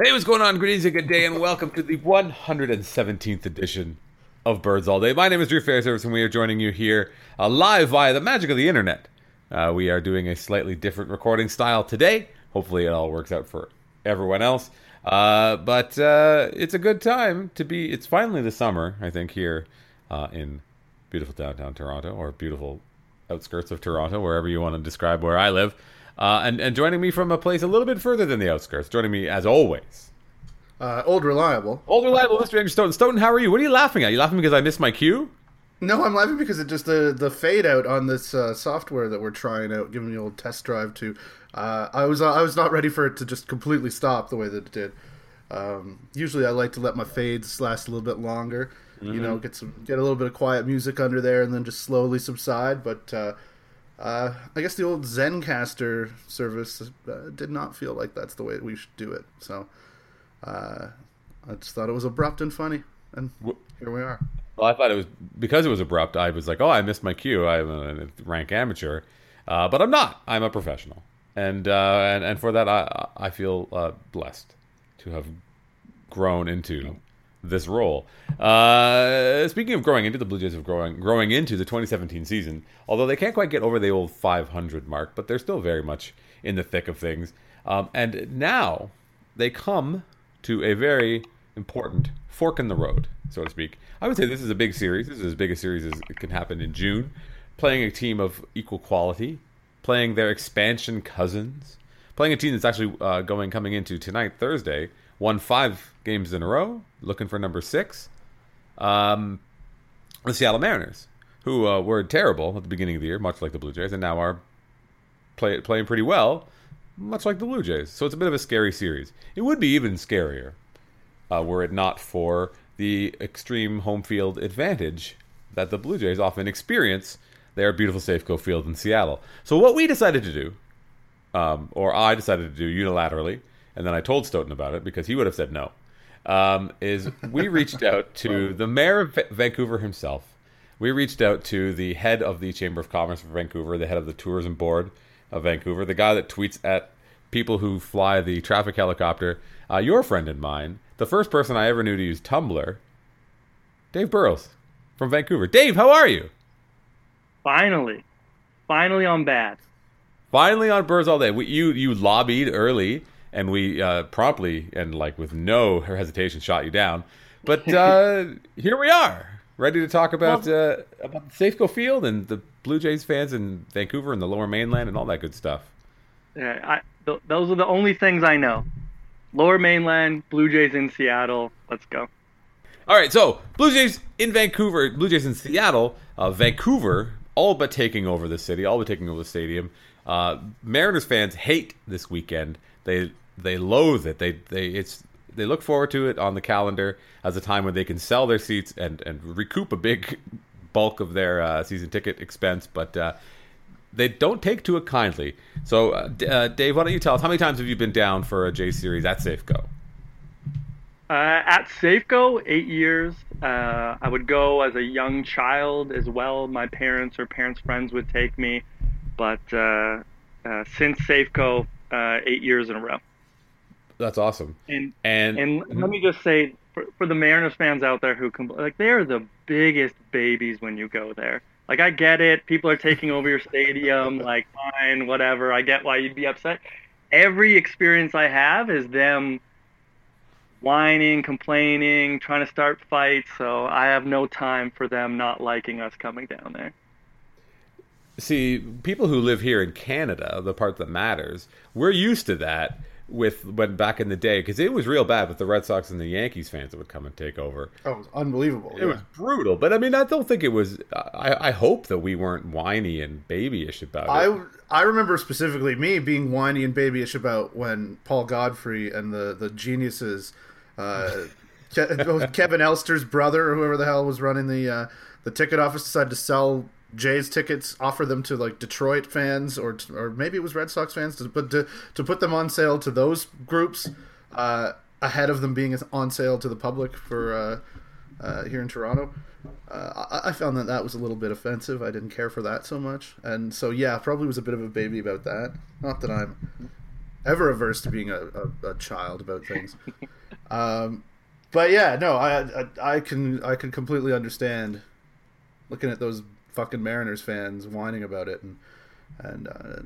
Hey, what's going on? Greetings and good day, and welcome to the 117th edition of Birds All Day. My name is Drew Fairservice, and we are joining you here uh, live via the magic of the internet. Uh, we are doing a slightly different recording style today. Hopefully, it all works out for everyone else. Uh, but uh, it's a good time to be. It's finally the summer, I think, here uh, in beautiful downtown Toronto or beautiful outskirts of Toronto, wherever you want to describe where I live. Uh, and, and joining me from a place a little bit further than the outskirts, joining me as always, Uh, old reliable. old reliable Mr. Andrew Stoeten. Stoeten, how are you? What are you laughing at? You laughing because I missed my cue? No, I'm laughing because it just the the fade out on this uh, software that we're trying out, giving the old test drive to. Uh, I was I was not ready for it to just completely stop the way that it did. Um, usually, I like to let my fades last a little bit longer. You know, get some get a little bit of quiet music under there, and then just slowly subside. But uh, I guess the old Zencastr service uh, did not feel like that's the way we should do it. So uh, I just thought it was abrupt and funny, and here we are. Well, I thought it was because it was abrupt. I was like, oh, I missed my cue. I'm a rank amateur, uh, but I'm not. I'm a professional, and uh, and and for that, I I feel uh, blessed to have grown into this role. Uh, speaking of growing into the Blue Jays of growing growing into the 2017 season, although they can't quite get over the old 500 mark, but they're still very much in the thick of things. Um, and now they come to a very important fork in the road, so to speak. I would say this is a big series. This is as big a series as it can happen in June. Playing a team of equal quality, playing their expansion cousins, playing a team that's actually uh, going coming into tonight, Thursday, won five games in a row, looking for number six. Um, the Seattle Mariners, who uh, were terrible at the beginning of the year, much like the Blue Jays, and now are play, playing pretty well, much like the Blue Jays. So it's a bit of a scary series. It would be even scarier uh, were it not for the extreme home field advantage that the Blue Jays often experience their beautiful Safeco Field in Seattle. So what we decided to do, um, or I decided to do unilaterally, and then I told Stoeten about it because he would have said no, um, is we reached out to the mayor of Vancouver himself. We reached out to the head of the Chamber of Commerce of Vancouver, the head of the tourism board of Vancouver, the guy that tweets at people who fly the traffic helicopter, uh, your friend and mine, the first person I ever knew to use Tumblr, Dave Burrows from Vancouver. Dave, how are you? Finally, finally on bad. Finally on Birds All Day. We, you you lobbied early, and we uh, promptly and like with no hesitation shot you down. But uh, here we are, ready to talk about uh, about the Safeco Field and the Blue Jays fans in Vancouver and the Lower Mainland and all that good stuff. Yeah, I, th- those are the only things I know. Lower Mainland, Blue Jays in Seattle. Let's go. All right, so Blue Jays in Vancouver, Blue Jays in Seattle, uh, Vancouver, all but taking over the city, all but taking over the stadium. Uh, Mariners fans hate this weekend. They they loathe it. They they it's they look forward to it on the calendar as a time when they can sell their seats and and recoup a big bulk of their uh, season ticket expense, but. Uh, they don't take to it kindly. So, uh, uh, Dave, why don't you tell us how many times have you been down for a J series at Safeco? Uh, at Safeco, eight years. Uh, I would go as a young child as well. My parents or parents' friends would take me, but uh, uh, since Safeco, uh, eight years in a row. That's awesome. And And and let me just say, for, for the Mariners fans out there who compl- like they are the biggest babies when you go there. Like I get it, people are taking over your stadium. Like fine, whatever. I get why you'd be upset. Every experience I have is them whining, complaining, trying to start fights. So I have no time for them not liking us coming down there. See people who live here in Canada, the part that matters, we're used to that with when back in the day because it was real bad with the Red Sox and the Yankees fans that would come and take over. Oh, it was unbelievable. It was brutal, but I mean, I don't think it was. I, I hope that we weren't whiny and babyish about it. I I remember specifically me being whiny and babyish about when Paul Godfrey and the the geniuses, uh, Kevin Elster's brother or whoever the hell was running the uh, the ticket office decided to sell Jays tickets, offer them to like Detroit fans or or maybe it was Red Sox fans to put to, to put them on sale to those groups uh, ahead of them being on sale to the public for uh, uh, here in Toronto. Uh, I, I found that that was a little bit offensive. I didn't care for that so much, and so yeah, probably was a bit of a baby about that. Not that I'm ever averse to being a, a, a child about things. um, but yeah, no, I, I I can I can completely understand looking at those fucking Mariners fans whining about it and and uh,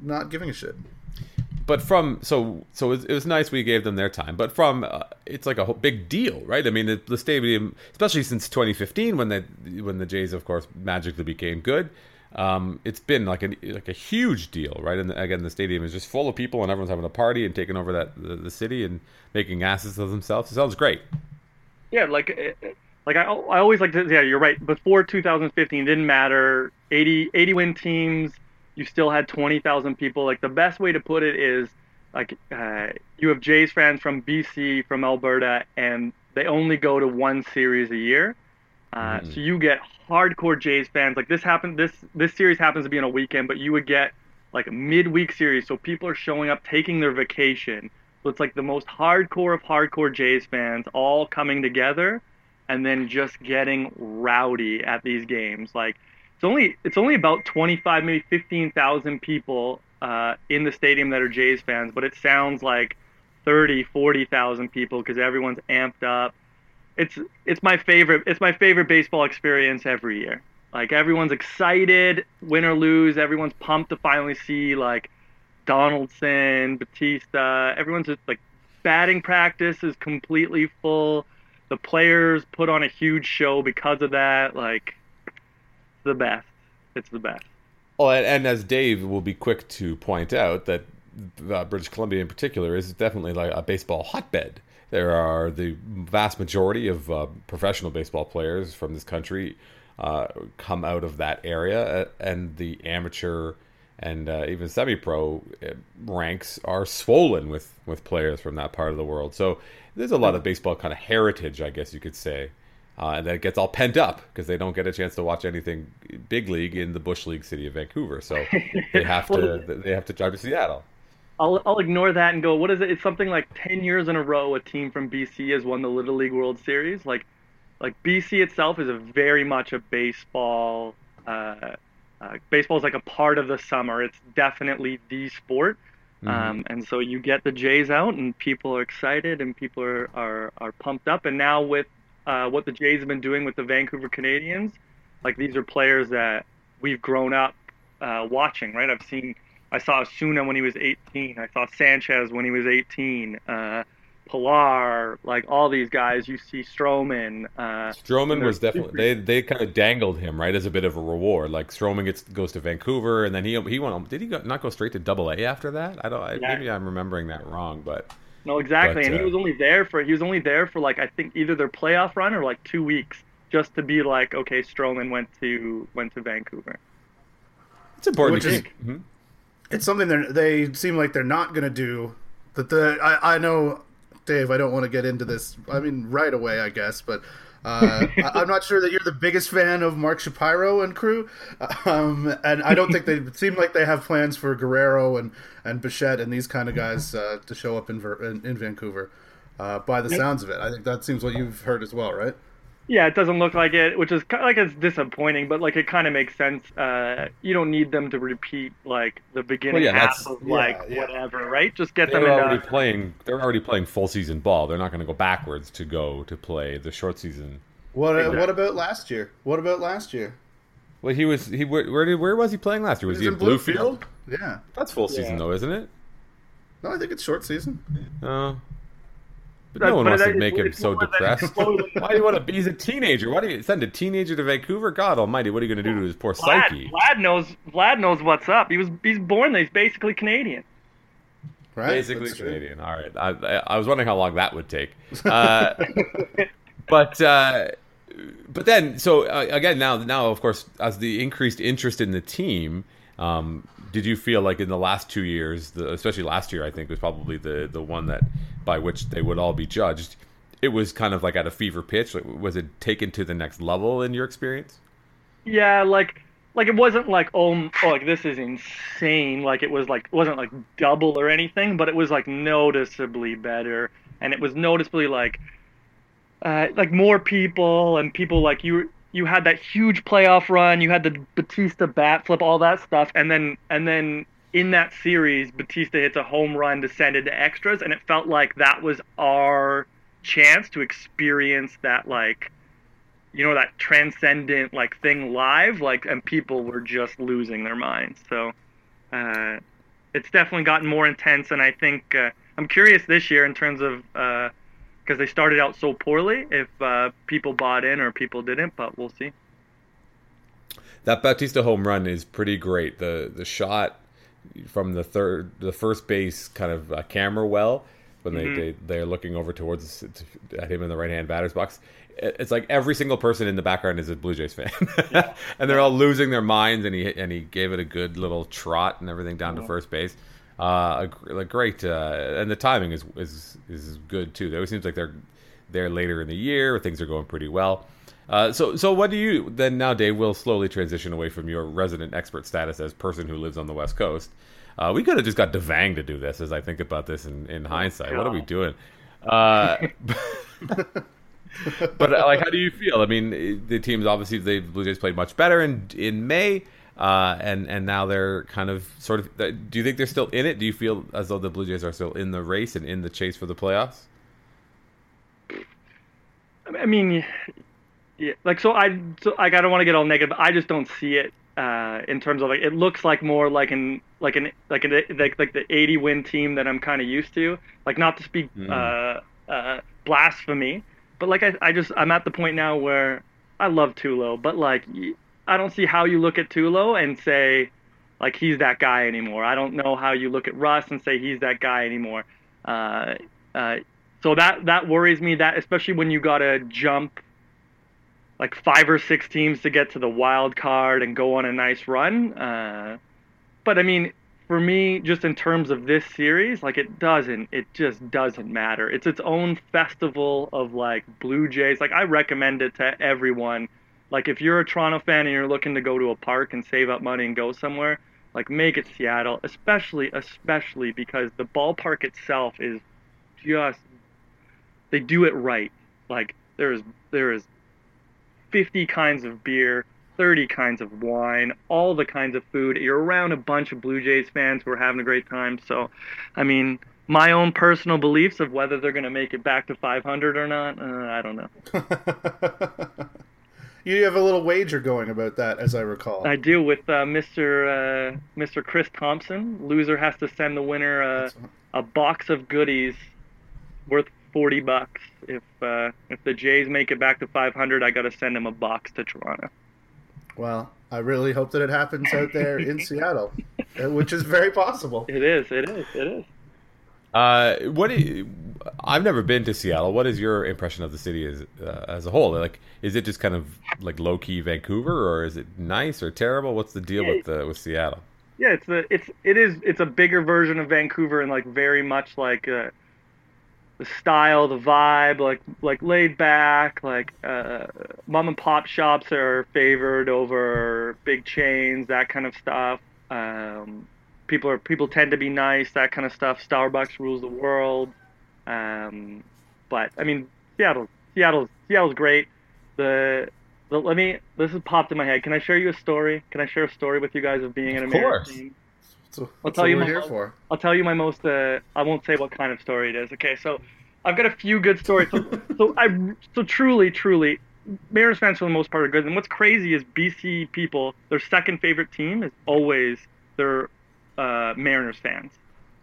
not giving a shit. But from so so it was, it was nice we gave them their time. But from uh, it's like a whole big deal, right? I mean, the, the stadium, especially since 2015 when the when the Jays, of course, magically became good. Um, it's been like a like a huge deal, right? And again, the stadium is just full of people, and everyone's having a party and taking over that the, the city and making asses of themselves. It sounds great. Yeah, like like I, I always like to yeah you're right. Before 2015 didn't matter. 80 80 win teams you still had 20,000 people. Like the best way to put it is like uh, you have Jays fans from BC from Alberta and they only go to one series a year. Uh, mm. so you get hardcore Jays fans. Like this happened this this series happens to be on a weekend but you would get like a midweek series. So people are showing up taking their vacation. So it's like the most hardcore of hardcore Jays fans all coming together and then just getting rowdy at these games. Like it's only it's only about 25 maybe 15,000 people uh, in the stadium that are Jays fans, but it sounds like 30, 40,000 people because everyone's amped up. It's it's my favorite it's my favorite baseball experience every year. Like everyone's excited, win or lose, everyone's pumped to finally see like Donaldson, Bautista. Everyone's just like batting practice is completely full the players put on a huge show because of that. Like the best. It's the best. Oh, and, and as Dave will be quick to point out, that uh, British Columbia in particular is definitely like a baseball hotbed. There are the vast majority of uh, professional baseball players from this country uh, come out of that area, uh, and the amateur and uh, even semi-pro uh, ranks are swollen with with players from that part of the world. So there's a lot of baseball kind of heritage, I guess you could say, uh, and then it gets all pent up because they don't get a chance to watch anything big league in the bush league city of Vancouver. So they have to they have to drive to Seattle. I'll I'll ignore that and go. What is it? It's something like ten years in a row a team from BC has won the Little League World Series. Like like BC itself is a very much a baseball. Uh, uh, baseball is like a part of the summer. It's definitely the sport. Mm-hmm. Um, and so you get the Jays out, and people are excited, and people are, are, are pumped up. And now with uh, what the Jays have been doing with the Vancouver Canadians, like these are players that we've grown up uh, watching, right? I've seen, I saw Osuna when he was 18. I saw Sanchez when he was 18. Uh, Pillar, like all these guys. You see Stroman. Uh, Stroman was definitely they they kind of dangled him right as a bit of a reward. Like Stroman gets goes to Vancouver, and then he he went. Did he go, not go straight to Double A after that? I don't. I, Maybe I'm remembering that wrong, but no, exactly. But, and uh, he was only there for he was only there for like I think either their playoff run or like two weeks, just to be like, okay, Stroman went to went to Vancouver. It's important. Which is, mm-hmm. It's something they they seem like they're not going to do. That the I, I know Dave, I don't want to get into this. I mean, right away, I guess, but uh, I, am not sure that you're the biggest fan of Mark Shapiro and crew, um, and I don't think they seem like they have plans for Guerrero and and Bichette and these kind of guys uh, to show up in in, in Vancouver. Uh, by the sounds of it, I think that seems what you've heard as well, right? Yeah, it doesn't look like it, which is kind of like it's disappointing, but like it kind of makes sense. Uh, you don't need them to repeat like the beginning well, yeah, half of like yeah, whatever, right? Just get they're them. They're already playing. They're already playing full season ball. They're not going to go backwards to go to play the short season. What uh, What about last year? What about last year? Well, he was he where where, did, where was he playing last year? Was he, he in Bluefield? Bluefield? Yeah, that's full season though, isn't it? No, I think it's short season. Oh, but no one wants to make him so depressed. Why do you want to be? He's a teenager. Why do you send a teenager to Vancouver? God Almighty, what are you going to do to his poor Vlad, psyche? Vlad knows. Vlad knows what's up. He was. He's born there. He's basically Canadian. Right. Basically That's Canadian. True. All right. I, I, was wondering how long that would take. Uh, but uh, but then so uh, again now now of course as the increased interest in the team. Um, did you feel like in the last two years, the, especially last year, I think was probably the the one that by which they would all be judged. It was kind of like at a fever pitch. Like, was it taken to the next level in your experience? Yeah, like like it wasn't like oh, oh like this is insane. Like it was like it wasn't like double or anything, but it was like noticeably better, and it was noticeably like uh, like more people and people like you you had that huge playoff run, you had the Bautista bat flip, all that stuff, and then and then in that series, Bautista hits a home run, descended to extras, and it felt like that was our chance to experience that like you know that transcendent like thing live like and people were just losing their minds. So uh, it's definitely gotten more intense and i think uh, i'm curious this year in terms of because they started out so poorly if uh, people bought in or people didn't but we'll see that Bautista home run is pretty great the the shot from the third the first base kind of uh, camera well when they, mm-hmm. they they're looking over towards at him in the right hand batter's box. It's like every single person in the background is a Blue Jays fan, yeah. and they're all losing their minds. And he and he gave it a good little trot and everything down to first base. Uh, like great, uh, and the timing is is is good too. It always seems like they're there later in the year. Things are going pretty well. Uh, so, so what do you then now, Dave? We'll slowly transition away from your resident expert status as person who lives on the West Coast uh, we could have just got Devang to do this. As I think about this in, in hindsight, oh, what are we doing? Uh, but uh, like, how do you feel? I mean, the teams obviously the Blue Jays played much better in in May, uh, and and now they're kind of sort of. Do you think they're still in it? Do you feel as though the Blue Jays are still in the race and in the chase for the playoffs? I mean, yeah, like so. I so like I don't want to get all negative. I just don't see it uh, in terms of like it looks like more like an like an like an like like the 80 win team that I'm kind of used to. Like not to speak mm. uh, uh, blasphemy, but like I I just I'm at the point now where I love Tulo, but like I don't see how you look at Tulo and say like he's that guy anymore. I don't know how you look at Russ and say he's that guy anymore. Uh, uh, so that that worries me. That especially when you gotta jump like five or six teams to get to the wild card and go on a nice run. Uh, but I mean, for me, just in terms of this series, like it doesn't, it just doesn't matter. It's its own festival of like Blue Jays. Like I recommend it to everyone. Like if you're a Toronto fan and you're looking to go to a park and save up money and go somewhere, like make it Seattle, especially especially because the ballpark itself is just they do it right. Like there is there is 50 kinds of beer, 30 kinds of wine, all the kinds of food. You're around a bunch of Blue Jays fans who are having a great time. So, I mean, my own personal beliefs of whether they're going to make it back to 500 or not, uh, I don't know. you have a little wager going about that, as I recall. I do with uh, Mr. Uh, Mr. Chris Thompson. Loser has to send the winner uh, a box of goodies worth forty bucks. If uh, if the Jays make it back to five hundred, I got to send them a box to Toronto. Well, I really hope that it happens out there in Seattle, which is very possible. It is. It is. It is. Uh, what you, I've never been to Seattle. What is your impression of the city as uh, as a whole? Like, is it just kind of like low key Vancouver, or is it nice or terrible? What's the deal with the with Seattle? Yeah, it's a it's it is it's a bigger version of Vancouver, and like very much like. Uh, the style, the vibe, like like laid back, like uh, mom and pop shops are favored over big chains, that kind of stuff. Um, people are people tend to be nice, that kind of stuff. Starbucks rules the world. Um, but I mean, Seattle, Seattle, Seattle's great. The, the let me this has popped in my head. Can I share you a story? Can I share a story with you guys of being an American? So I'll tell you my, here for. I'll tell you my most. Uh, I won't say what kind of story it is. Okay, so I've got a few good stories. So, so I so truly, truly, Mariners fans for the most part are good. And what's crazy is BC people, their second favorite team is always their uh, Mariners fans.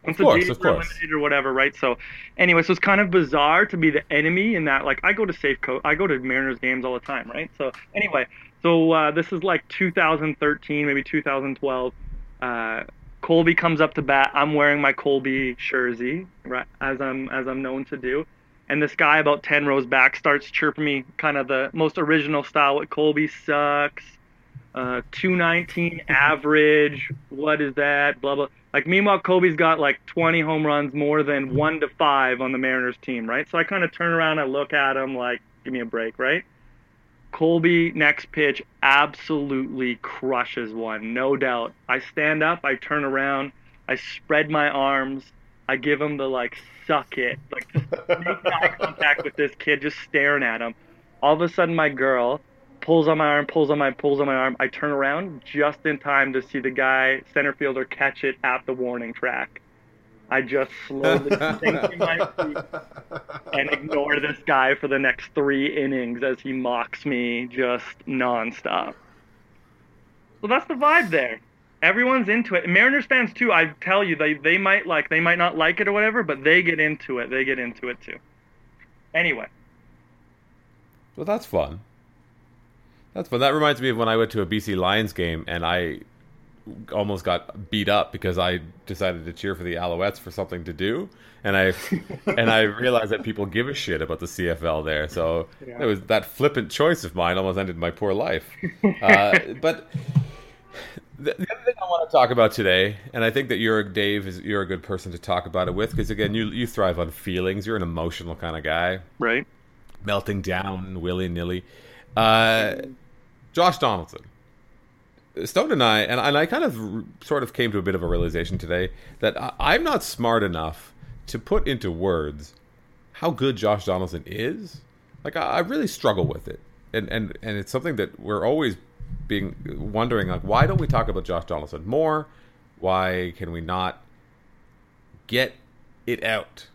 Of course, of course. Or whatever, right? So, anyway, so it's kind of bizarre to be the enemy in that. Like, I go to Safeco, I go to Mariners games all the time, right? So, anyway, so uh, this is like 2013, maybe 2012. Uh, Colby comes up to bat. I'm wearing my Colby jersey, right, as I'm as I'm known to do. And this guy about ten rows back starts chirping me, kind of the most original style. What Colby sucks. Uh, 219 average. What is that? Blah blah. Like meanwhile, Colby's got like 20 home runs more than one to five on the Mariners team, right? So I kind of turn around, I look at him like, give me a break, right? Colby next pitch absolutely crushes one, no doubt. I stand up, I turn around, I spread my arms, I give him the like suck it, like make eye contact with this kid, just staring at him. All of a sudden, my girl pulls on my arm, pulls on my pulls on my arm. I turn around just in time to see the guy center fielder catch it at the warning track. I just slowly sink to my feet and ignore this guy for the next three innings as he mocks me just nonstop. So that's the vibe there. Everyone's into it. Mariners fans too. I tell you, they they might like, they might not like it or whatever, but they get into it. They get into it too. Anyway. Well, that's fun. That's fun. That reminds me of when I went to a BC Lions game and I almost got beat up because I decided to cheer for the Alouettes for something to do, and I and I realized that people give a shit about the CFL there. So Yeah. it was that flippant choice of mine almost ended my poor life. Uh, but the, the other thing I want to talk about today, and I think that you're Dave is you're a good person to talk about it with because again you you thrive on feelings. You're an emotional kind of guy Right. melting down willy nilly. Uh, Josh Donaldson. Stone and I, and, and I kind of sort of came to a bit of a realization today that I, I'm not smart enough to put into words how good Josh Donaldson is. Like I, I really struggle with it, and and and it's something that we're always being wondering like why don't we talk about Josh Donaldson more? Why can we not get it out?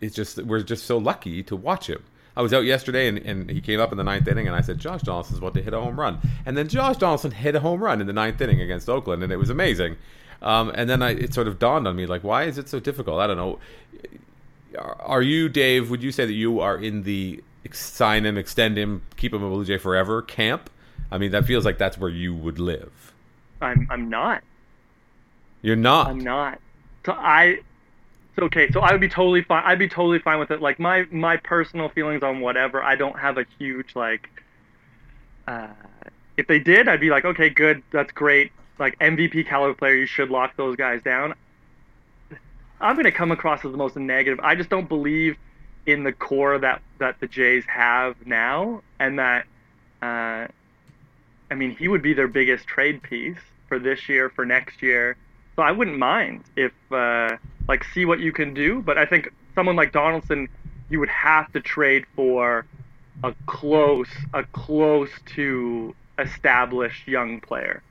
It's just we're just so lucky to watch him. I was out yesterday and, and he came up in the ninth inning and I said Josh Donaldson's about to hit a home run, and then Josh Donaldson hit a home run in the ninth inning against Oakland, and it was amazing. Um, and then I, it sort of dawned on me like, why is it so difficult? I don't know. Are- you, Dave? Would you say that you are in the sign him, extend him, keep him a Blue Jay forever camp? I mean, that feels like that's where you would live. I'm I'm not. You're not. I'm not. So I okay, so I would be totally fine I'd be totally fine with it. Like my my personal feelings on whatever, I don't have a huge like uh if they did, I'd be like, okay, good, that's great. Like MVP caliber player, you should lock those guys down. I'm gonna come across as the most negative. I just don't believe in the core that that the Jays have now, and that uh, I mean, he would be their biggest trade piece for this year, for next year. So I wouldn't mind if, uh, like, see what you can do. But I think someone like Donaldson, you would have to trade for a close, a close to established young player.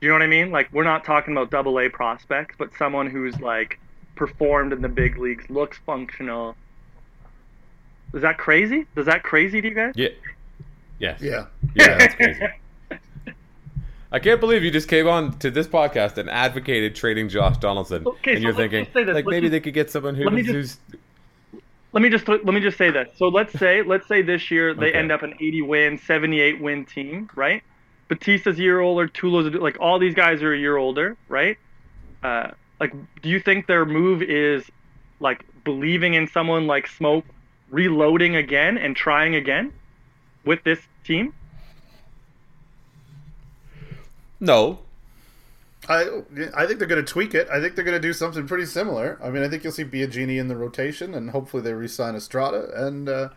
Do you know what I mean? Like, we're not talking about double A prospects, but someone who's like performed in the big leagues, looks functional. Is that crazy? Is that crazy to you guys? Yeah. Yes. Yeah. Yeah, that's crazy. I can't believe you just came on to this podcast and advocated trading Josh Donaldson, Okay, and so you're thinking say this. like Let's maybe just- they could get someone who, let me who's just- let me just let me just say this. So let's say let's say this year they Okay. end up an 80 win, 78 win team, right? Bautista's a year older, Tulo's like all these guys are a year older, right? Uh, like, do you think their move is like believing in someone like Smoak, reloading again and trying again with this team? No. I I think they're going to tweak it. I think they're going to do something pretty similar. I mean, I think you'll see Biagini in the rotation, and hopefully they re-sign Estrada. And uh,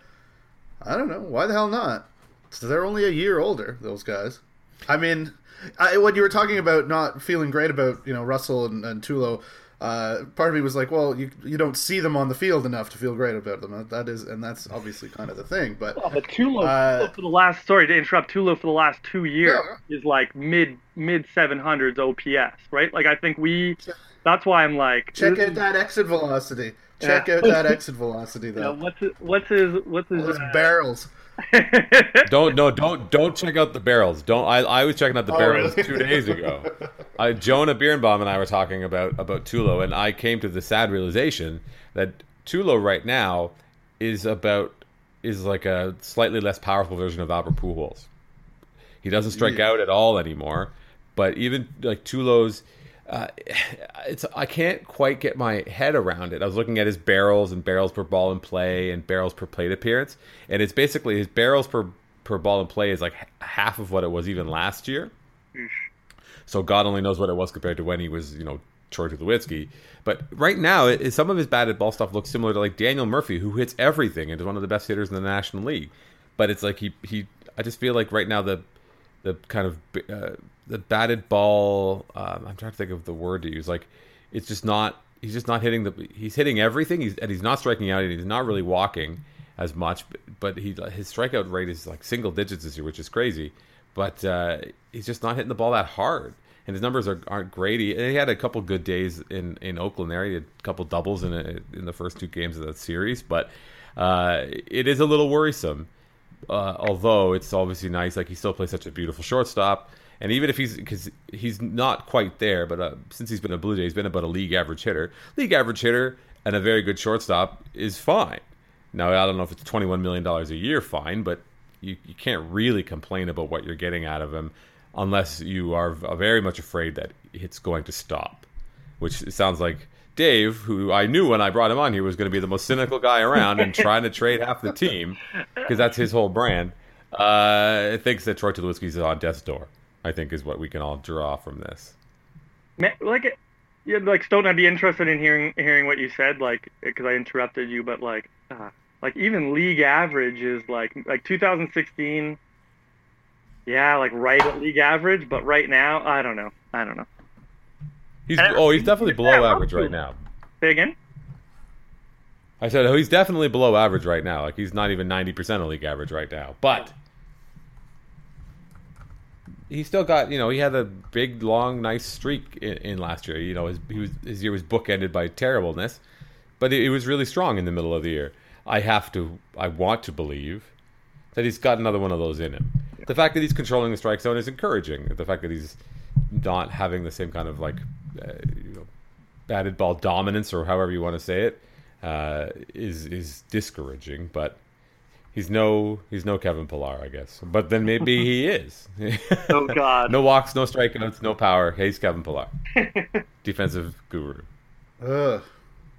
I don't know why the hell not. So they're only a year older, those guys. I mean, I, when you were talking about not feeling great about you know Russell and, and Tulo, uh, part of me was like, well, you you don't see them on the field enough to feel great about them. That is, and that's obviously kind of the thing. But Well, but Tulo, Uh, Tulo for the last sorry to interrupt, Tulo for the last two years is like mid mid seven hundreds OPS, right? Like I think we that's why I'm like check out that exit velocity. Check Yeah. out that exit velocity, though. what's his, what's his what's his uh, barrels. Don't no don't don't check out the barrels. Don't I, I was checking out the Oh, barrels really? two days ago. I, Jonah Birenbaum and I were talking about about Tulo, and I came to the sad realization that Tulo right now is about is like a slightly less powerful version of Albert Pujols. He doesn't strike out at all anymore. But even like Tulo's, uh, it's I can't quite get my head around it. I was looking at his barrels and barrels per ball in play and barrels per plate appearance, and it's basically his barrels per per ball in play is like half of what it was even last year. So God only knows what it was compared to when he was, you know, Troy Tulowitzki. But right now, it, some of his batted ball stuff looks similar to like Daniel Murphy, who hits everything and is one of the best hitters in the National League. But it's like he he. I just feel like right now the the kind of uh, the batted ball. Um, I'm trying to think of the word to use. Like it's just not. He's just not hitting the. He's hitting everything. He's and he's not striking out. And he's not really walking as much. but he his strikeout rate is like single digits this year, which is crazy. But uh, he's just not hitting the ball that hard, and his numbers are, aren't great. He, he had a couple good days in, in Oakland there. He had a couple doubles in a, in the first two games of that series, but uh, it is a little worrisome. Uh, although it's obviously nice, like he still plays such a beautiful shortstop. And even if he's because he's not quite there, but uh, since he's been a Blue Jay, he's been about a league average hitter. League average hitter and a very good shortstop is fine. Now I don't know if it's twenty one million dollars a year, fine, but you, you can't really complain about what you're getting out of him unless you are very much afraid that it's going to stop. Which sounds like Dave, who I knew when I brought him on here was going to be the most cynical guy around and trying to trade half the team because that's his whole brand. Uh, thinks that Troy Tulowitzki is on death's door. I think is what we can all draw from this. Like, yeah, like Stone, I'd be interested in hearing hearing what you said, like because I interrupted you, but like, uh, like even league average is like like 2016. Yeah, like right at league average, but right now, I don't know. I don't know. He's oh, he's definitely below average right now. Say again. I said, oh, he's definitely below average right now. Like he's not even ninety percent of league average right now. But he still got you know he had a big long nice streak in, in last year. You know his was, his year was bookended by terribleness, but it, it, was really strong in the middle of the year. I have to I want to believe that he's got another one of those in him. Yeah. The fact that he's controlling the strike zone is encouraging. The fact that he's not having the same kind of like uh, you know batted ball dominance or however you want to say it uh, is is discouraging, but He's no he's no Kevin Pillar, I guess. But then maybe he is. oh God! no walks, no strikeouts, no power. He's Kevin Pillar, defensive guru. Ugh,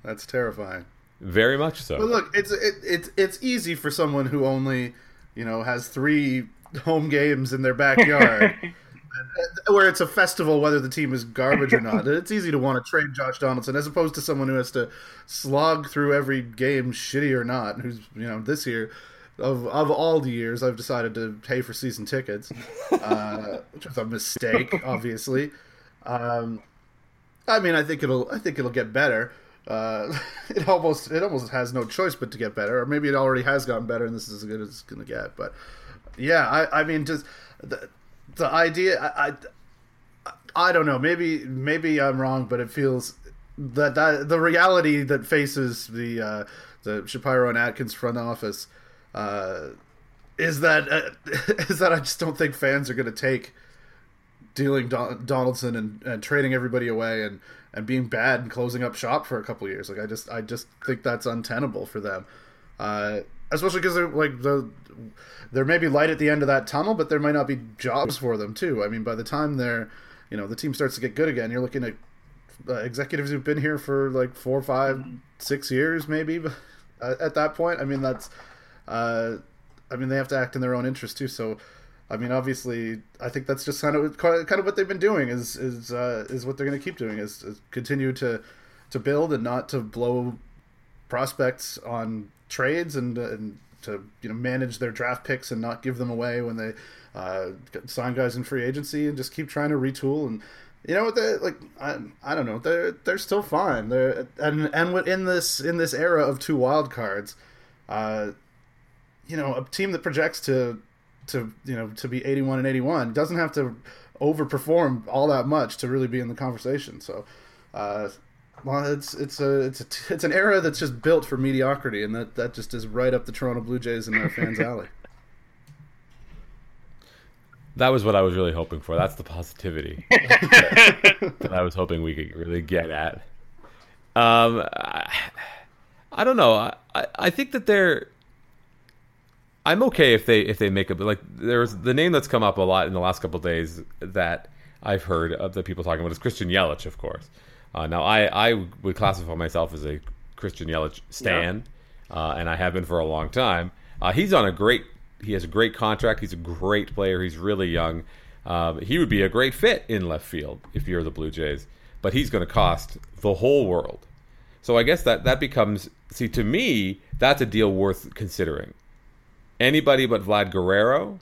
that's terrifying. Very much so. But look, it's it, it's it's easy for someone who only you know has three home games in their backyard. Uh, where it's a festival whether the team is garbage or not. It's easy to want to trade Josh Donaldson as opposed to someone who has to slog through every game, shitty or not. Who's you know this year of of all the years, I've decided to pay for season tickets, uh, which was a mistake, obviously. Um, I mean, I think it'll I think it'll get better. Uh, it almost it almost has no choice but to get better, or maybe it already has gotten better, and this is as good as it's gonna get. But yeah, I, I mean, just the the idea. I, I I don't know. Maybe maybe I'm wrong, but it feels that that the reality that faces the uh, the Shapiro and Atkins front office uh, is that uh, is that I just don't think fans are going to take dealing Don- Donaldson and, and trading everybody away and, and being bad and closing up shop for a couple years. Like I just I just think that's untenable for them, uh, especially because like the there may be light at the end of that tunnel, but there might not be jobs for them too. I mean, by the time they're you know the team starts to get good again, you're looking at uh, executives who've been here for like four, five, six years maybe. at that point, I mean that's uh, I mean, they have to act in their own interest too. So, I mean, obviously, I think that's just kind of kind of what they've been doing is is uh, is what they're going to keep doing is, is, continue to to build and not to blow prospects on trades and and to you know manage their draft picks and not give them away when they uh, sign guys in free agency and just keep trying to retool and you know they like I, I don't know they're they're still fine they're and and in this in this era of two wild cards uh, you know a team that projects to to you know to be 81 and 81 doesn't have to overperform all that much to really be in the conversation. So, uh, well, it's it's a it's a it's an era that's just built for mediocrity, and that that just is right up the Toronto Blue Jays and their fans' alley. That was what I was really hoping for. That's the positivity that, that I was hoping we could really get at. Um, I, I don't know. I, I think that they're I'm okay if they if they make a like there's the name that's come up a lot in the last couple days that I've heard of the people talking about is Christian Yelich, of course. Uh, now I I would classify myself as a Christian Yelich stan, yeah. uh, and I have been for a long time. Uh, he's on a great he has a great contract. He's a great player. He's really young. Um, he would be a great fit in left field if you're the Blue Jays, but he's going to cost the whole world. So I guess that that becomes see to me that's a deal worth considering anybody but Vlad Guerrero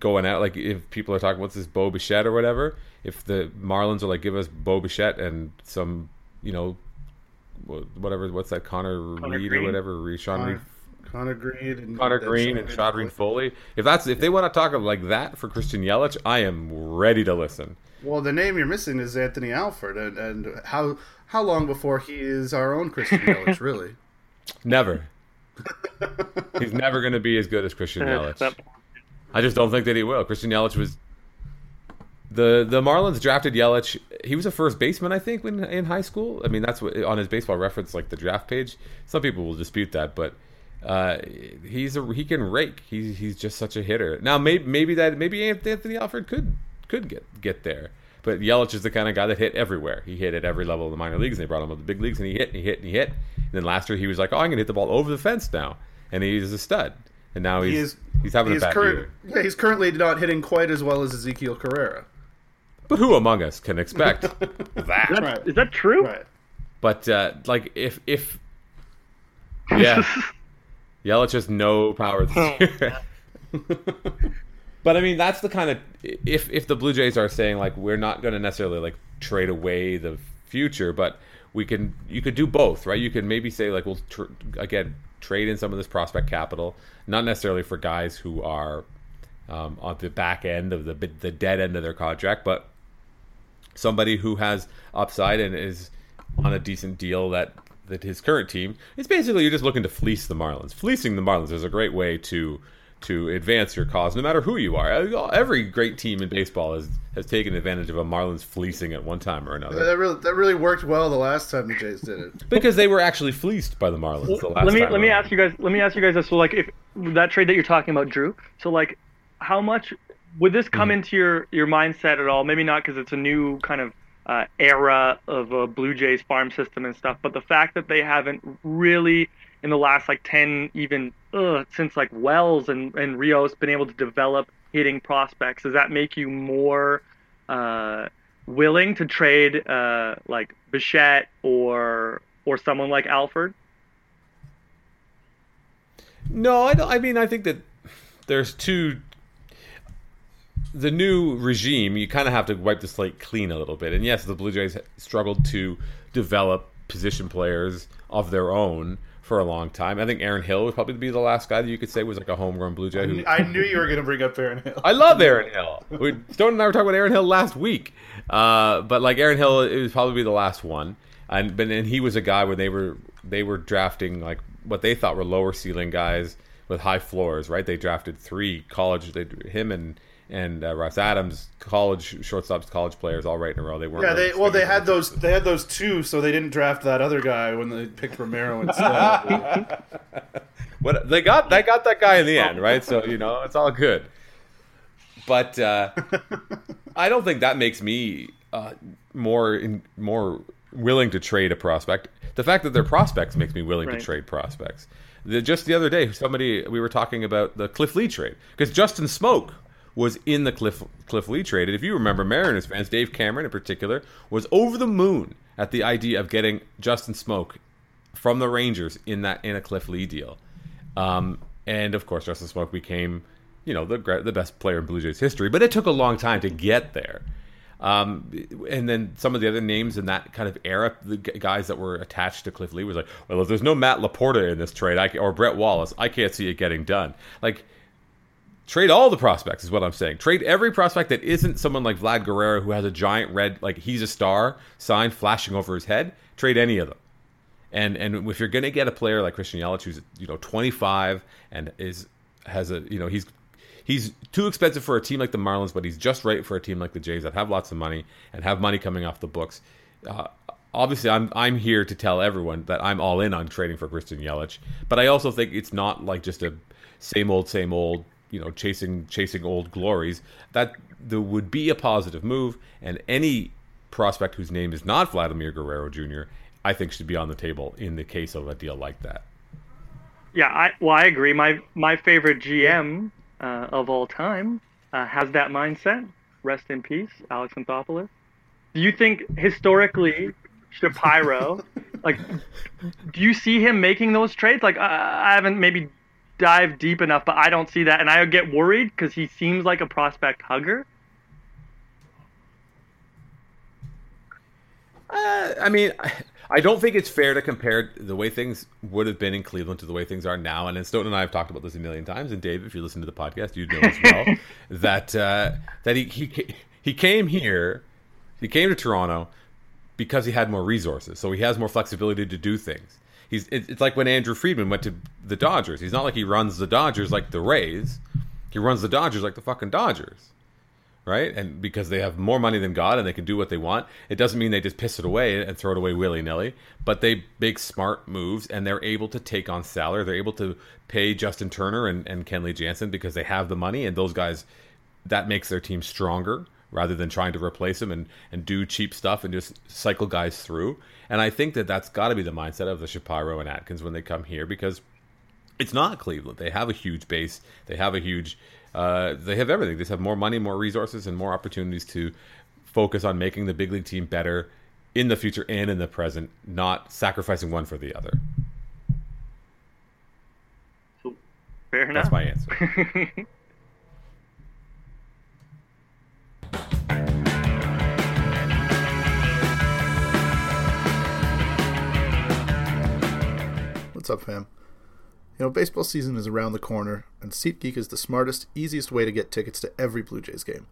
going out. Like if people are talking, what's this Bo Bichette or whatever? If the Marlins are like, give us Bo Bichette and some, you know, whatever. What's that Connor, Connor Reed Green. or whatever? Sean Reid. Connor Green and Connor Green and Sean Reid-Foley. If that's if they want to talk like that for Christian Yelich, I am ready to listen. Well, the name you're missing is Anthony Alford, and, and how how long before he is our own Christian Yelich, really? Never. He's never going to be as good as Christian Yelich. I just don't think that he will. Christian Yelich was the the Marlins drafted Yelich. He was a first baseman, I think, when in high school. I mean, that's what on his baseball reference, like the draft page. Some people will dispute that, but uh, he's a he can rake. He's he's just such a hitter. Now, maybe maybe that maybe Anthony Alford could could get get there. But Yelich is the kind of guy that hit everywhere. He hit at every level of the minor leagues, and they brought him up the big leagues, and he hit and he hit and he hit. And then last year he was like, "Oh, I'm going to hit the ball over the fence now," and he's a stud. And now he's he is, he's having he's a bad current, year. Yeah, he's currently not hitting quite as well as Ezequiel Carrera. But who among us can expect that? Is that, right. is that true? Right. But uh, like, if if yeah, Yelich has no power this year. But I mean, that's the kind of if if the Blue Jays are saying like we're not going to necessarily like trade away the future, but we can you could do both, right? You could maybe say like we'll tr- again trade in some of this prospect capital, not necessarily for guys who are um, on the back end of the the dead end of their contract, but somebody who has upside and is on a decent deal that that his current team. It's basically you're just looking to fleece the Marlins. Fleecing the Marlins is a great way to to advance your cause, no matter who you are. Every great team in baseball has has taken advantage of a Marlins fleecing at one time or another. That really, that really worked well the last time the Jays did it because they were actually fleeced by the Marlins. The let me let me ask you guys. Let me ask you guys this. So, like, if that trade that you're talking about, Drew. So, like, how much would this come mm-hmm. into your your mindset at all? Maybe not because it's a new kind of uh, era of a Blue Jays farm system and stuff, but the fact that they haven't really in the last like 10 even uh, since like Wells and, and Rios been able to develop hitting prospects does that make you more uh, willing to trade uh, like Bichette or or someone like Alford no I, don't, I mean I think that there's two the new regime, you kind of have to wipe the slate clean a little bit. And yes, the Blue Jays struggled to develop position players of their own for a long time. I think Aaron Hill would probably be the last guy that you could say was like a homegrown Blue Jay. Who... I knew you were going to bring up Aaron Hill. I love Aaron Hill. We, Stone and I were talking about Aaron Hill last week, uh, but like Aaron Hill, it was probably the last one. And but and he was a guy where they were they were drafting like what they thought were lower ceiling guys with high floors, right? They drafted three college. They him and and uh, Russ Adams, college shortstops, college players, all right in a row. They weren't. Yeah, they well, they had those. They had those two, so they didn't draft that other guy when they picked Romero instead. what they got? They got that guy in the end, right? So you know, it's all good. But uh, I don't think that makes me uh, more in, more willing to trade a prospect. The fact that they're prospects makes me willing right. to trade prospects. The, just the other day, somebody we were talking about the Cliff Lee trade because Justin Smoak was in the Cliff Cliff Lee trade. And if you remember, Mariners fans, Dave Cameron in particular, was over the moon at the idea of getting Justin Smoak from the Rangers in that in a Cliff Lee deal. Um, and of course, Justin Smoak became, you know, the the best player in Blue Jays history. But it took a long time to get there. Um, and then some of the other names in that kind of era, the guys that were attached to Cliff Lee was like, well, if there's no Matt LaPorta in this trade, I, or Brett Wallace, I can't see it getting done. Like Trade all the prospects is what I'm saying. Trade every prospect that isn't someone like Vlad Guerrero who has a giant red like he's a star sign flashing over his head. Trade any of them. And and if you're going to get a player like Christian Yelich who's you know 25 and is has a you know he's he's too expensive for a team like the Marlins, but he's just right for a team like the Jays that have lots of money and have money coming off the books. Uh, obviously, I'm I'm here to tell everyone that I'm all in on trading for Christian Yelich, but I also think it's not like just a same old same old you know chasing chasing old glories that there would be a positive move and any prospect whose name is not Vladimir Guerrero Jr. I think should be on the table in the case of a deal like that. Yeah, I well I agree. My my favorite GM uh, of all time uh, has that mindset. Rest in peace, Alex Anthopoulos. Do you think historically Shapiro, like, do you see him making those trades? Like, I, I haven't maybe dive deep enough, but I don't see that, and I get worried because he seems like a prospect hugger. Uh, I mean, I don't think it's fair to compare the way things would have been in Cleveland to the way things are now. And Stoeten and I have talked about this a million times. And Dave, if you listen to the podcast, you know as well that uh, that he, he he came here, he came to Toronto because he had more resources, so he has more flexibility to do things. He's it's like when Andrew Friedman went to the Dodgers. He's not like he runs the Dodgers like the Rays. He runs the Dodgers like the fucking Dodgers right? And because they have more money than God and they can do what they want, it doesn't mean they just piss it away and throw it away willy nilly. But they make smart moves and they're able to take on salary. They're able to pay Justin Turner and, and Kenley Jansen because they have the money and those guys that makes their team stronger rather than trying to replace them and, and do cheap stuff and just cycle guys through. And I think that that's got to be the mindset of the Shapiro and Atkins when they come here because it's not Cleveland. They have a huge base. They have a huge uh, they have everything. They just have more money, more resources, and more opportunities to focus on making the big league team better in the future and in the present, not sacrificing one for the other. Fair enough. That's my answer. What's up, fam? You know, baseball season is around the corner, and SeatGeek is the smartest, easiest way to get tickets to every Blue Jays game.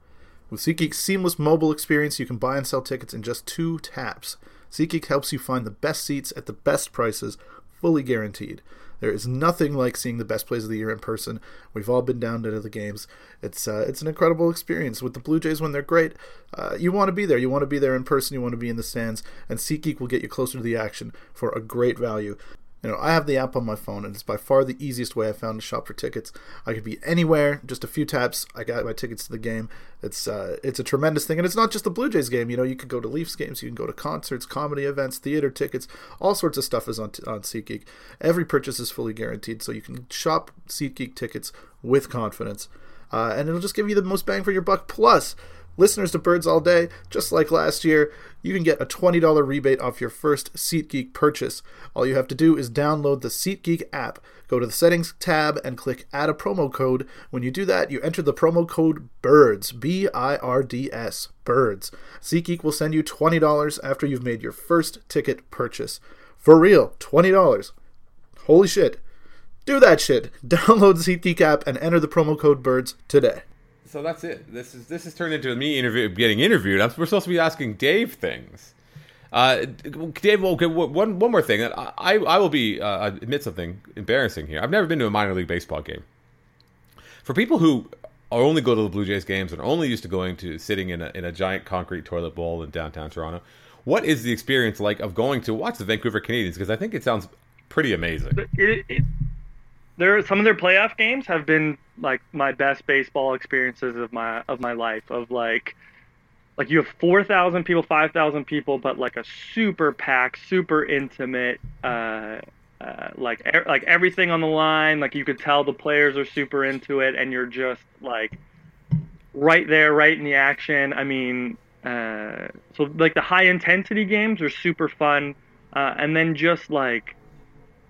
With SeatGeek's seamless mobile experience, you can buy and sell tickets in just two taps. SeatGeek helps you find the best seats at the best prices, fully guaranteed. There is nothing like seeing the best plays of the year in person. We've all been down to the games. It's uh, it's an incredible experience with the Blue Jays when they're great. Uh, you want to be there. You want to be there in person. You want to be in the stands, and SeatGeek will get you closer to the action for a great value. You know, I have the app on my phone, and it's by far the easiest way I've found to shop for tickets. I could be anywhere, just a few taps. I got my tickets to the game. It's uh, it's a tremendous thing, and it's not just the Blue Jays game. You know, you could go to Leafs games, you can go to concerts, comedy events, theater tickets, all sorts of stuff is on on SeatGeek. Every purchase is fully guaranteed, so you can shop SeatGeek tickets with confidence, uh, and it'll just give you the most bang for your buck. Plus Listeners to Birds All Day, just like last year, you can get a $20 rebate off your first SeatGeek purchase. All you have to do is download the SeatGeek app, go to the Settings tab, and click Add a promo code. When you do that, you enter the promo code BIRDS, B I R D S, BIRDS. SeatGeek will send you $20 after you've made your first ticket purchase. For real, $20. Holy shit. Do that shit. Download the SeatGeek app and enter the promo code BIRDS today so that's it. This is this has turned into me interview, getting interviewed. I'm, we're supposed to be asking Dave things. Uh, Dave, okay, one one more thing. I I will be uh, admit something embarrassing here. I've never been to a minor league baseball game. For people who only go to the Blue Jays games and are only used to going to sitting in a in a giant concrete toilet bowl in downtown Toronto, what is the experience like of going to watch the Vancouver Canadians? Because I think it sounds pretty amazing. It, it, there some of their playoff games have been like my best baseball experiences of my of my life of like like you have 4,000 people, 5,000 people, but like a super packed, super intimate, uh, uh, like er, like everything on the line. Like you could tell the players are super into it, and you're just like right there, right in the action. I mean, uh, so like the high intensity games are super fun, uh, and then just like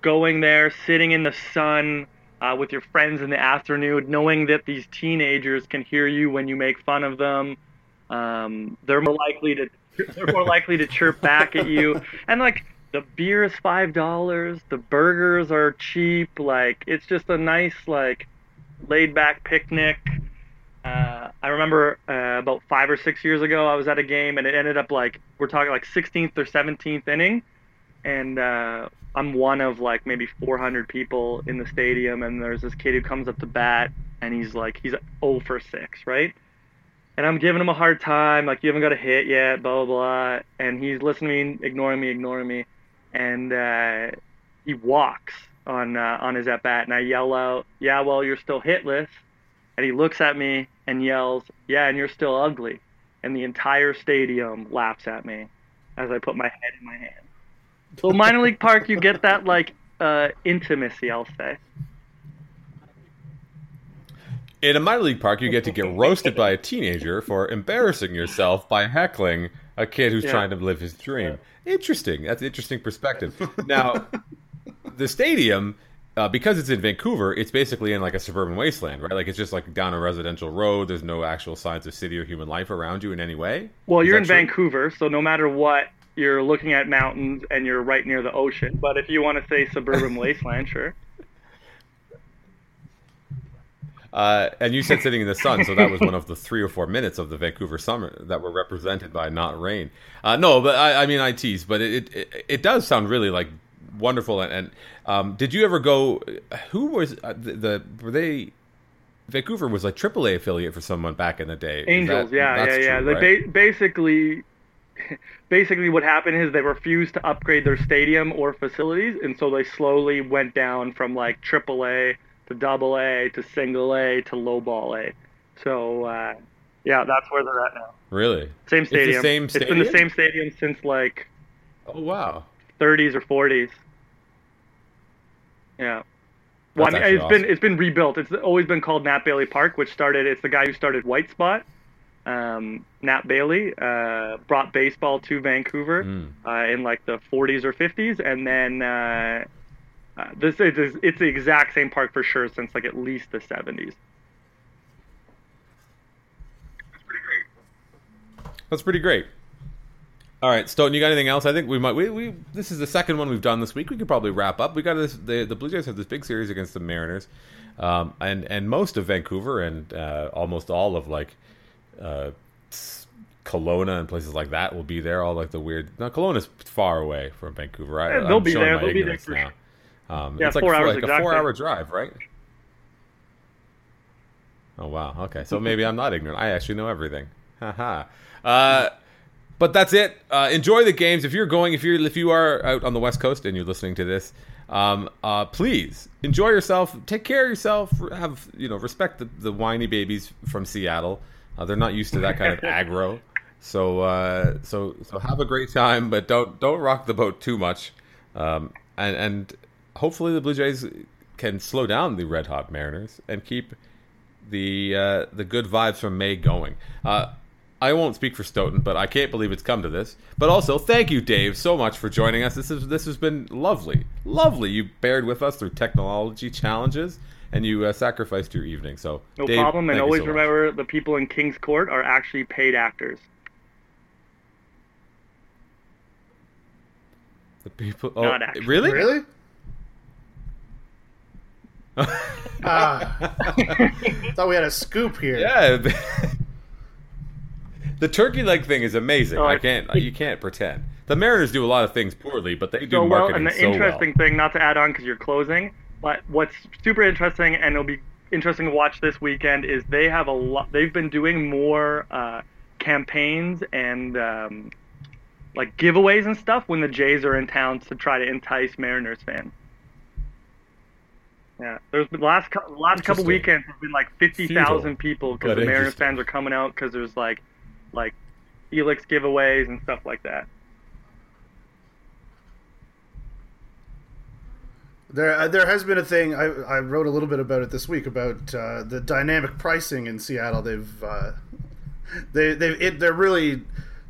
going there, sitting in the sun uh, with your friends in the afternoon, knowing that these teenagers can hear you when you make fun of them. Um, they're more likely to they're more likely to chirp back at you, and like the beer is five dollars, the burgers are cheap. Like it's just a nice like laid back picnic. Uh, I remember uh, about five or six years ago, I was at a game and it ended up like we're talking like 16th or 17th inning, and uh, I'm one of like maybe 400 people in the stadium, and there's this kid who comes up to bat, and he's like, he's 0 for 6, right? And I'm giving him a hard time, like, you haven't got a hit yet, blah, blah, blah. And he's listening, ignoring me, ignoring me. And uh, he walks on uh, on his at bat, and I yell out, yeah, well, you're still hitless. And he looks at me and yells, yeah, and you're still ugly. And the entire stadium laughs at me as I put my head in my hands. So minor league park, you get that like uh, intimacy, I'll say. In a minor league park, you get to get roasted by a teenager for embarrassing yourself by heckling a kid who's yeah. trying to live his dream. Yeah. Interesting. That's an interesting perspective. Now, the stadium, uh, because it's in Vancouver, it's basically in like a suburban wasteland, right? Like it's just like down a residential road. There's no actual signs of city or human life around you in any way. Well, Is you're in true? Vancouver, so no matter what you're looking at mountains and you're right near the ocean. But if you want to say suburban wasteland, sure. Uh, and you said sitting in the sun, so that was one of the three or four minutes of the Vancouver summer that were represented by not rain. Uh, no, but I, I, mean I tease, but it, it, it does sound really like wonderful. And, and um, did you ever go? Who was uh, the, the, were they? Vancouver was like AAA affiliate for someone back in the day. Angels, that, yeah, yeah, yeah. True, they right? ba- basically. Basically, what happened is they refused to upgrade their stadium or facilities, and so they slowly went down from like AAA to double A to single A to low ball A. So uh, yeah, that's where they're at now. Really? Same stadium. It's, same stadium? it's been the same stadium since like oh wow 30s or 40s. Yeah. Well, I mean, it's awesome. been it's been rebuilt. It's always been called Nat Bailey Park, which started. It's the guy who started White Spot. Um, Nat Bailey uh, brought baseball to Vancouver mm. uh, in like the 40s or 50s, and then uh, uh, this is it's the exact same park for sure since like at least the 70s. That's pretty great. That's pretty great. All right, Stoeten, you got anything else? I think we might. We, we this is the second one we've done this week. We could probably wrap up. We got this. The, the Blue Jays have this big series against the Mariners, um, and and most of Vancouver and uh, almost all of like uh, Kelowna and places like that will be there. All like the weird. Now Kelowna's far away from Vancouver. I, yeah, they'll I'm be there. They'll be there for now. Um, yeah, it's like, four hours like exactly. a four-hour drive, right? Oh wow. Okay, so maybe I'm not ignorant. I actually know everything. Haha. uh, but that's it. Uh, enjoy the games. If you're going, if you're if you are out on the West Coast and you're listening to this, um, uh, please enjoy yourself. Take care of yourself. Have you know respect the, the whiny babies from Seattle. Uh, they're not used to that kind of aggro. So uh, so so have a great time, but don't don't rock the boat too much. Um, and and hopefully the Blue Jays can slow down the red hot Mariners and keep the uh, the good vibes from May going. Uh, I won't speak for Stoeten, but I can't believe it's come to this. But also, thank you, Dave, so much for joining us. This is this has been lovely, lovely. You bared with us through technology challenges, and you uh, sacrificed your evening. So no Dave, problem. And always so remember, the people in King's Court are actually paid actors. The people, oh, Not actually. really, really. ah, thought we had a scoop here. Yeah. the turkey leg thing is amazing. Oh, I can't. You can't pretend. The Mariners do a lot of things poorly, but they do so well. And the so interesting well. thing, not to add on because you're closing, but what's super interesting, and it'll be interesting to watch this weekend, is they have a lot. They've been doing more uh, campaigns and um, like giveaways and stuff when the Jays are in town to try to entice Mariners fans. Yeah, there's been last last couple weekends there's been like fifty thousand people because the Mariners fans are coming out because there's like like Felix giveaways and stuff like that. There, uh, there has been a thing. I, I wrote a little bit about it this week about uh, the dynamic pricing in Seattle. They've, uh, they, they, it, they're really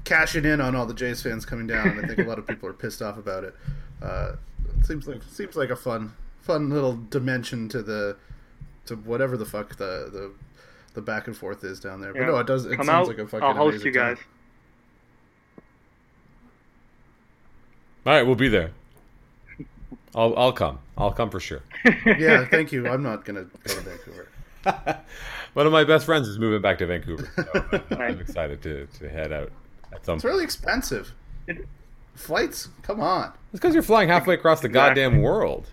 cashing in on all the Jays fans coming down. I think a lot of people are pissed off about it. Uh, it seems like seems like a fun, fun little dimension to the, to whatever the fuck the the the back and forth is down there. But no, it does. It Come sounds out. like a fucking. I'll host you guys. Time. All right, we'll be there. I'll I'll come. I'll come for sure. yeah, thank you. I'm not gonna go to Vancouver. One of my best friends is moving back to Vancouver. So I'm, I'm excited to, to head out at some. It's really expensive. It, Flights? Come on. It's because you're flying halfway across the exactly. goddamn world.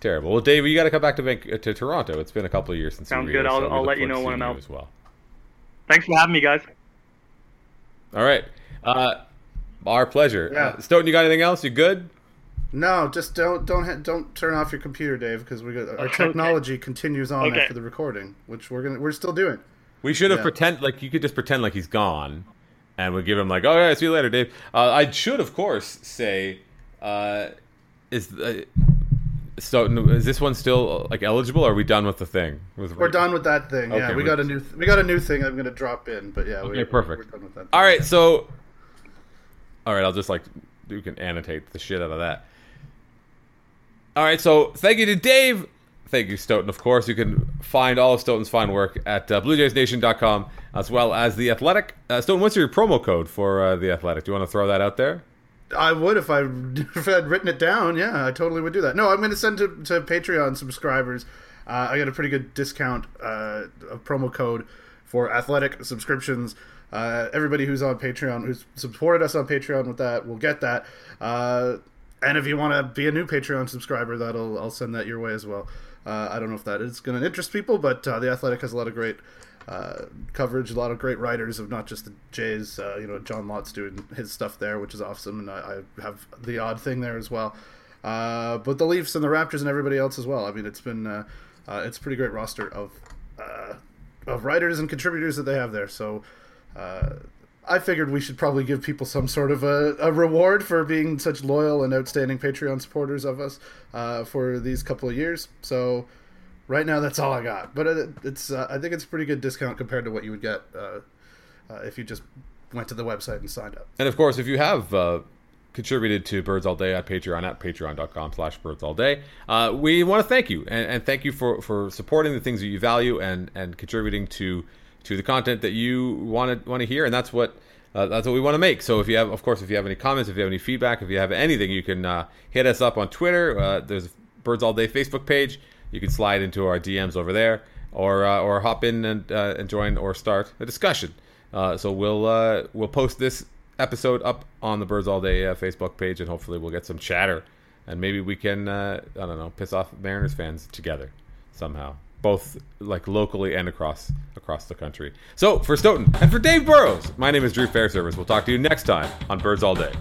Terrible. Well, Dave, you got to come back to Van- to Toronto. It's been a couple of years since. Sounds you good. I'll, so I'll let you know when I'm out as well. Thanks for having me, guys. All right. Uh, our pleasure. Yeah. Uh, Stoeten, you got anything else? You good? No, just don't don't don't turn off your computer, Dave, because we got our technology okay. continues on okay. after the recording, which we're gonna we're still doing. We should have yeah. pretend like you could just pretend like he's gone, and we give him like, oh yeah, see you later, Dave. Uh, I should of course say, uh, is uh, so is this one still like eligible? Or are we done with the thing? With, we're done with that thing. Okay, yeah, we got a new th- we got a new thing. I'm going to drop in, but yeah, okay, we, perfect. We're done with that. All right, so all right, I'll just like you can annotate the shit out of that. All right, so thank you to Dave. Thank you, Stoeten. Of course, you can find all of Stoeten's fine work at uh, BlueJaysNation.com as well as The Athletic. Uh, Stoeten, what's your promo code for uh, The Athletic? Do you want to throw that out there? I would if I if I had written it down. Yeah, I totally would do that. No, I'm going to send to, to Patreon subscribers. Uh, I got a pretty good discount, uh, a promo code for athletic subscriptions. Uh, everybody who's on Patreon, who's supported us on Patreon with that, will get that. Uh, and if you want to be a new Patreon subscriber, that'll I'll send that your way as well. Uh, I don't know if that is going to interest people, but uh, the Athletic has a lot of great uh, coverage, a lot of great writers of not just the Jays. Uh, you know, John Lott's doing his stuff there, which is awesome, and I, I have the odd thing there as well. Uh, but the Leafs and the Raptors and everybody else as well. I mean, it's been uh, it's pretty great roster of of writers and contributors that they have there. So. I figured we should probably give people some sort of a, a reward for being such loyal and outstanding Patreon supporters of us uh, for these couple of years. So right now, that's all I got. But it, it's uh, I think it's a pretty good discount compared to what you would get uh, uh if you just went to the website and signed up. And of course, if you have uh, contributed to Birds All Day at Patreon at patreon.com slash birds all day. Uh, we want to thank you and, and, thank you for, for supporting the things that you value and, and contributing to to the content that you want to want to hear, and that's what uh, that's what we want to make. So if you have, of course, if you have any comments, if you have any feedback, if you have anything, you can uh, hit us up on Twitter. Uh, there's Birds All Day Facebook page. You can slide into our DMs over there, or uh, or hop in and, uh, and join or start a discussion. Uh, so we'll we'll post this episode up on the Birds All Day Facebook page, and hopefully we'll get some chatter, and maybe we can I don't know piss off Mariners fans together somehow both like locally and across across the country. So for Stoeten and for Dave Burrows, my name is Drew Fairservice. We'll talk to you next time on Birds All Day.